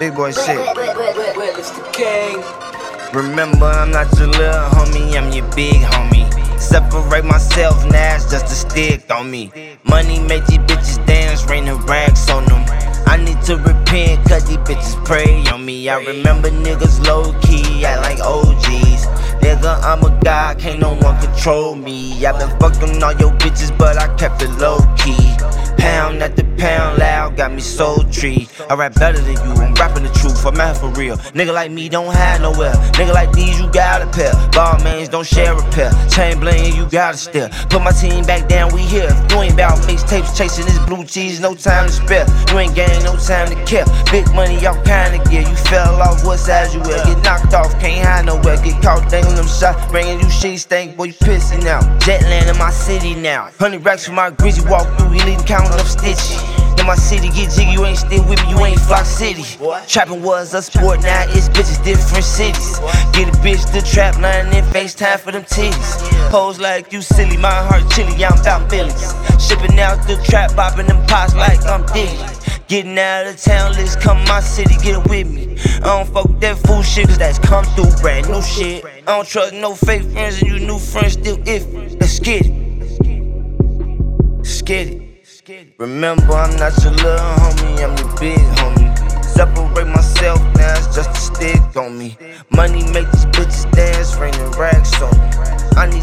Big boy shit. It's the king. Remember, I'm not your little homie, I'm your big homie. Separate myself, now it's just a stick on me. Money make these bitches dance, rain the racks on them. I need to repent, cause these bitches pray on me. I remember niggas low key, act like OGs. I'm a god, can't no one control me. I've been fucking all your bitches, but I kept it low key. Pound at the pound loud, got me soul tree. I rap better than you, I'm rapping the truth, I'm out for real. Nigga like me don't have nowhere. Nigga like these, you got a pair. Ball mans don't share a pair. Chain bling, you gotta steal. Put my team back down, we here. If you ain't about mixtapes, chasing this blue cheese, no time to spare. You ain't gain no time to kill. Big money, all kind of gear. You fell off, what size you wear? Get knocked off, can't hide nowhere. Get caught dangling them shots, bringing you shit stank, boy, you pissing out. Jetland in my city now. Hundred racks for my greasy walk through, he leading counting up stitches. In my city, get jiggy, you ain't still with me, you ain't Floc City. Trapping was a sport, now it's bitches, different cities. Get a bitch the trap line and FaceTime for them titties. Pose like you silly, my heart chilly, I'm about millions. Shipping the trap, popping them pots like I'm Diddy. Getting out of town, let's come my city, get with me. I don't fuck with that fool shit, cause that's come through brand new shit. I don't trust no fake friends, and you new friends still iffy. Let's get it. Let's get it. Remember, I'm not your little homie, I'm your big homie. Separate myself, now it's just a stick on me. Money make these bitches dance, raining racks on me. I need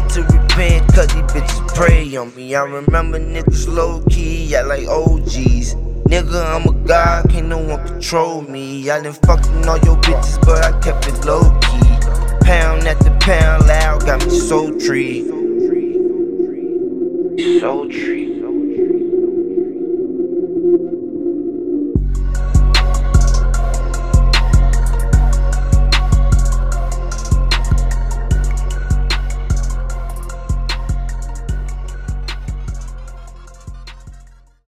cause these bitches pray on me. I remember niggas low key, yeah, like OGs. Nigga, I'm a god, can't no one control me. I done fucking all your bitches, but I kept it low key. Pound the pound loud, got me soul tree. Soul tree.